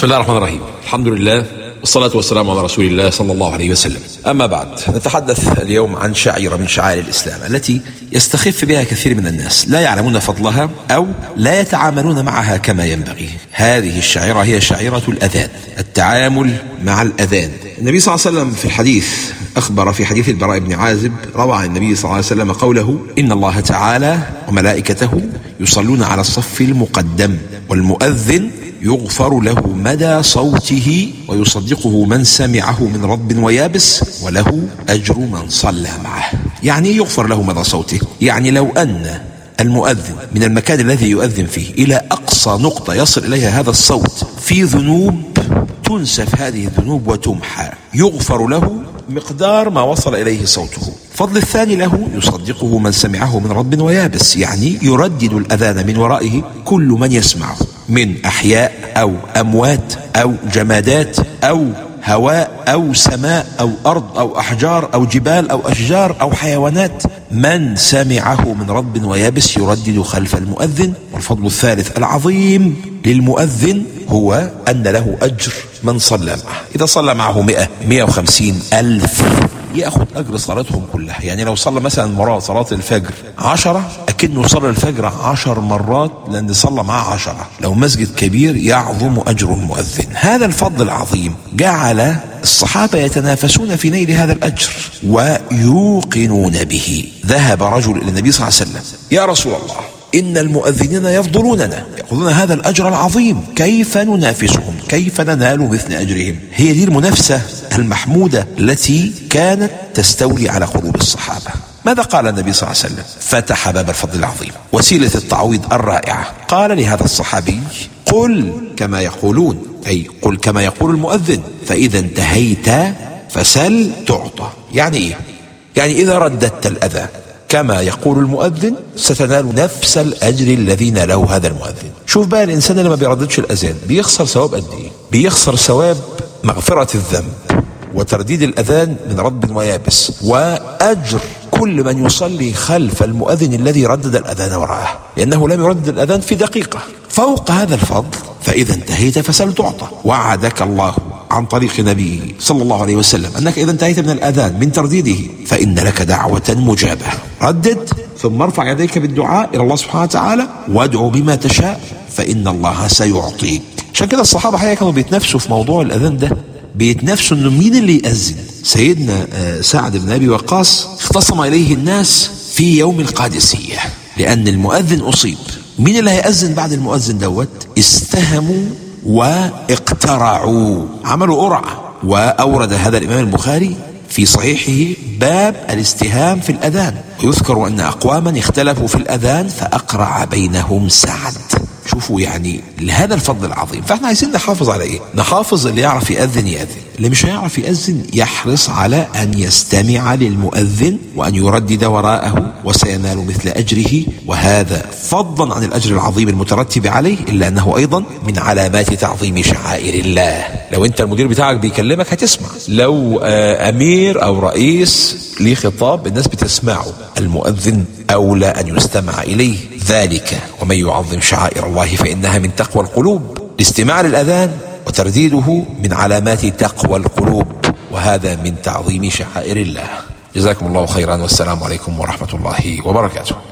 بسم الله الرحمن الرحيم. الحمد لله والصلاة والسلام على رسول الله صلى الله عليه وسلم. أما بعد نتحدث اليوم عن شعيرة من شعائر الإسلام التي يستخف بها كثير من الناس. لا يعلمون فضلها أو لا يتعاملون معها كما ينبغي. هذه الشعيرة هي شعيرة الأذان التعامل مع الأذان. النبي صلى الله عليه وسلم في الحديث أخبر في حديث البراء بن عازب روى عن النبي صلى الله عليه وسلم قوله إن الله تعالى وملائكته يصلون على الصف المقدم والمؤذن يغفر له مدى صوته ويصدقه من سمعه من رب ويابس وله أجر من صلى معه. يعني يغفر له مدى صوته. يعني لو أن المؤذن من المكان الذي يؤذن فيه إلى أقصى نقطة يصل إليها هذا الصوت في ذنوب تنسف هذه الذنوب وتمحى. يغفر له مقدار ما وصل إليه صوته. فضل الثاني له يصدقه من سمعه من رب ويابس يعني يردد الأذان من ورائه كل من يسمعه. من أحياء أو أموات أو جمادات أو هواء أو سماء أو أرض أو أحجار أو جبال أو أشجار أو حيوانات من سمعه من رب ويابس يردد خلف المؤذن والفضل الثالث العظيم للمؤذن هو أن له أجر من صلى معه. إذا صلى معه مئة مئة وخمسين ألف. ياخذ أجر صلاتهم كلها. يعني لو صلى مثلا مرة صلاة الفجر عشرة أكنه صلى الفجر عشر مرات لأن صلى معاه عشرة. لو مسجد كبير يعظم أجر المؤذن. هذا الفضل العظيم جعل الصحابة يتنافسون في نيل هذا الأجر ويوقنون به. ذهب رجل إلى النبي صلى الله عليه وسلم. يا رسول الله إن المؤذنين يفضلوننا. يأخذون هذا الأجر العظيم. كيف ننافسهم؟ كيف ننال مثل أجرهم? هي دي المنافسة المحمودة التي كانت تستولي على قلوب الصحابة. ماذا قال النبي صلى الله عليه وسلم؟ فتح باب الفضل العظيم. وسيلة التعويض الرائعة. قال لهذا الصحابي قل كما يقولون. أي قل كما يقول المؤذن. فإذا انتهيت فسل تعطى. يعني إيه؟ يعني إذا رددت الأذى كما يقول المؤذن ستنال نفس الأجر الذي ناله هذا المؤذن. شوف بقى الإنسان اللي ما بيرددش الأذان بيخسر ثواب قد إيه؟ بيخسر ثواب مغفرة الذنب وترديد الأذان من رب ويابس وأجر كل من يصلي خلف المؤذن الذي ردد الأذان وراءه لأنه لم يردد الأذان في دقيقة. فوق هذا الفضل فإذا انتهيت فسل تعطى. وعدك الله عن طريق نبيه صلى الله عليه وسلم. أنك إذا انتهيت من الأذان من ترديده فإن لك دعوة مجابة. ردد ثم ارفع يديك بالدعاء إلى الله سبحانه وتعالى وادعو بما تشاء فإن الله سيعطيك. عشان كده الصحابة حقيقة كانوا بيتنافسوا في موضوع الأذان ده. بيتنافسوا إنه مين اللي يأذن؟ سيدنا سعد بن أبي وقاص. اختصم إليه الناس في يوم القادسية. لأن المؤذن أصيب. مين اللي هيأذن بعد المؤذن دوت؟ استهموا واقترعوا. عملوا قرعة. وأورد هذا الإمام البخاري في صحيحه باب الاستهام في الأذان. ويذكر أن أقواما اختلفوا في الأذان فأقرع بينهم سعد. شوفوا يعني لهذا الفضل العظيم. فإحنا عايزين نحافظ على إيه؟ نحافظ اللي يعرف يأذن يأذن. اللي مش هيعرف يأذن يحرص على أن يستمع للمؤذن وأن يردد وراءه وسينال مثل أجره. وهذا فضلا عن الأجر العظيم المترتب عليه إلا أنه أيضا من علامات تعظيم شعائر الله. لو أنت المدير بتاعك بيكلمك هتسمع. لو أمير أو رئيس ليه خطاب الناس بتسمعه. المؤذن أولى أن يستمع إليه. ذلك ومن يعظم شعائر الله فإنها من تقوى القلوب. الاستماع للأذان وترديده من علامات تقوى القلوب. وهذا من تعظيم شعائر الله. جزاكم الله خيرا. والسلام عليكم ورحمة الله وبركاته.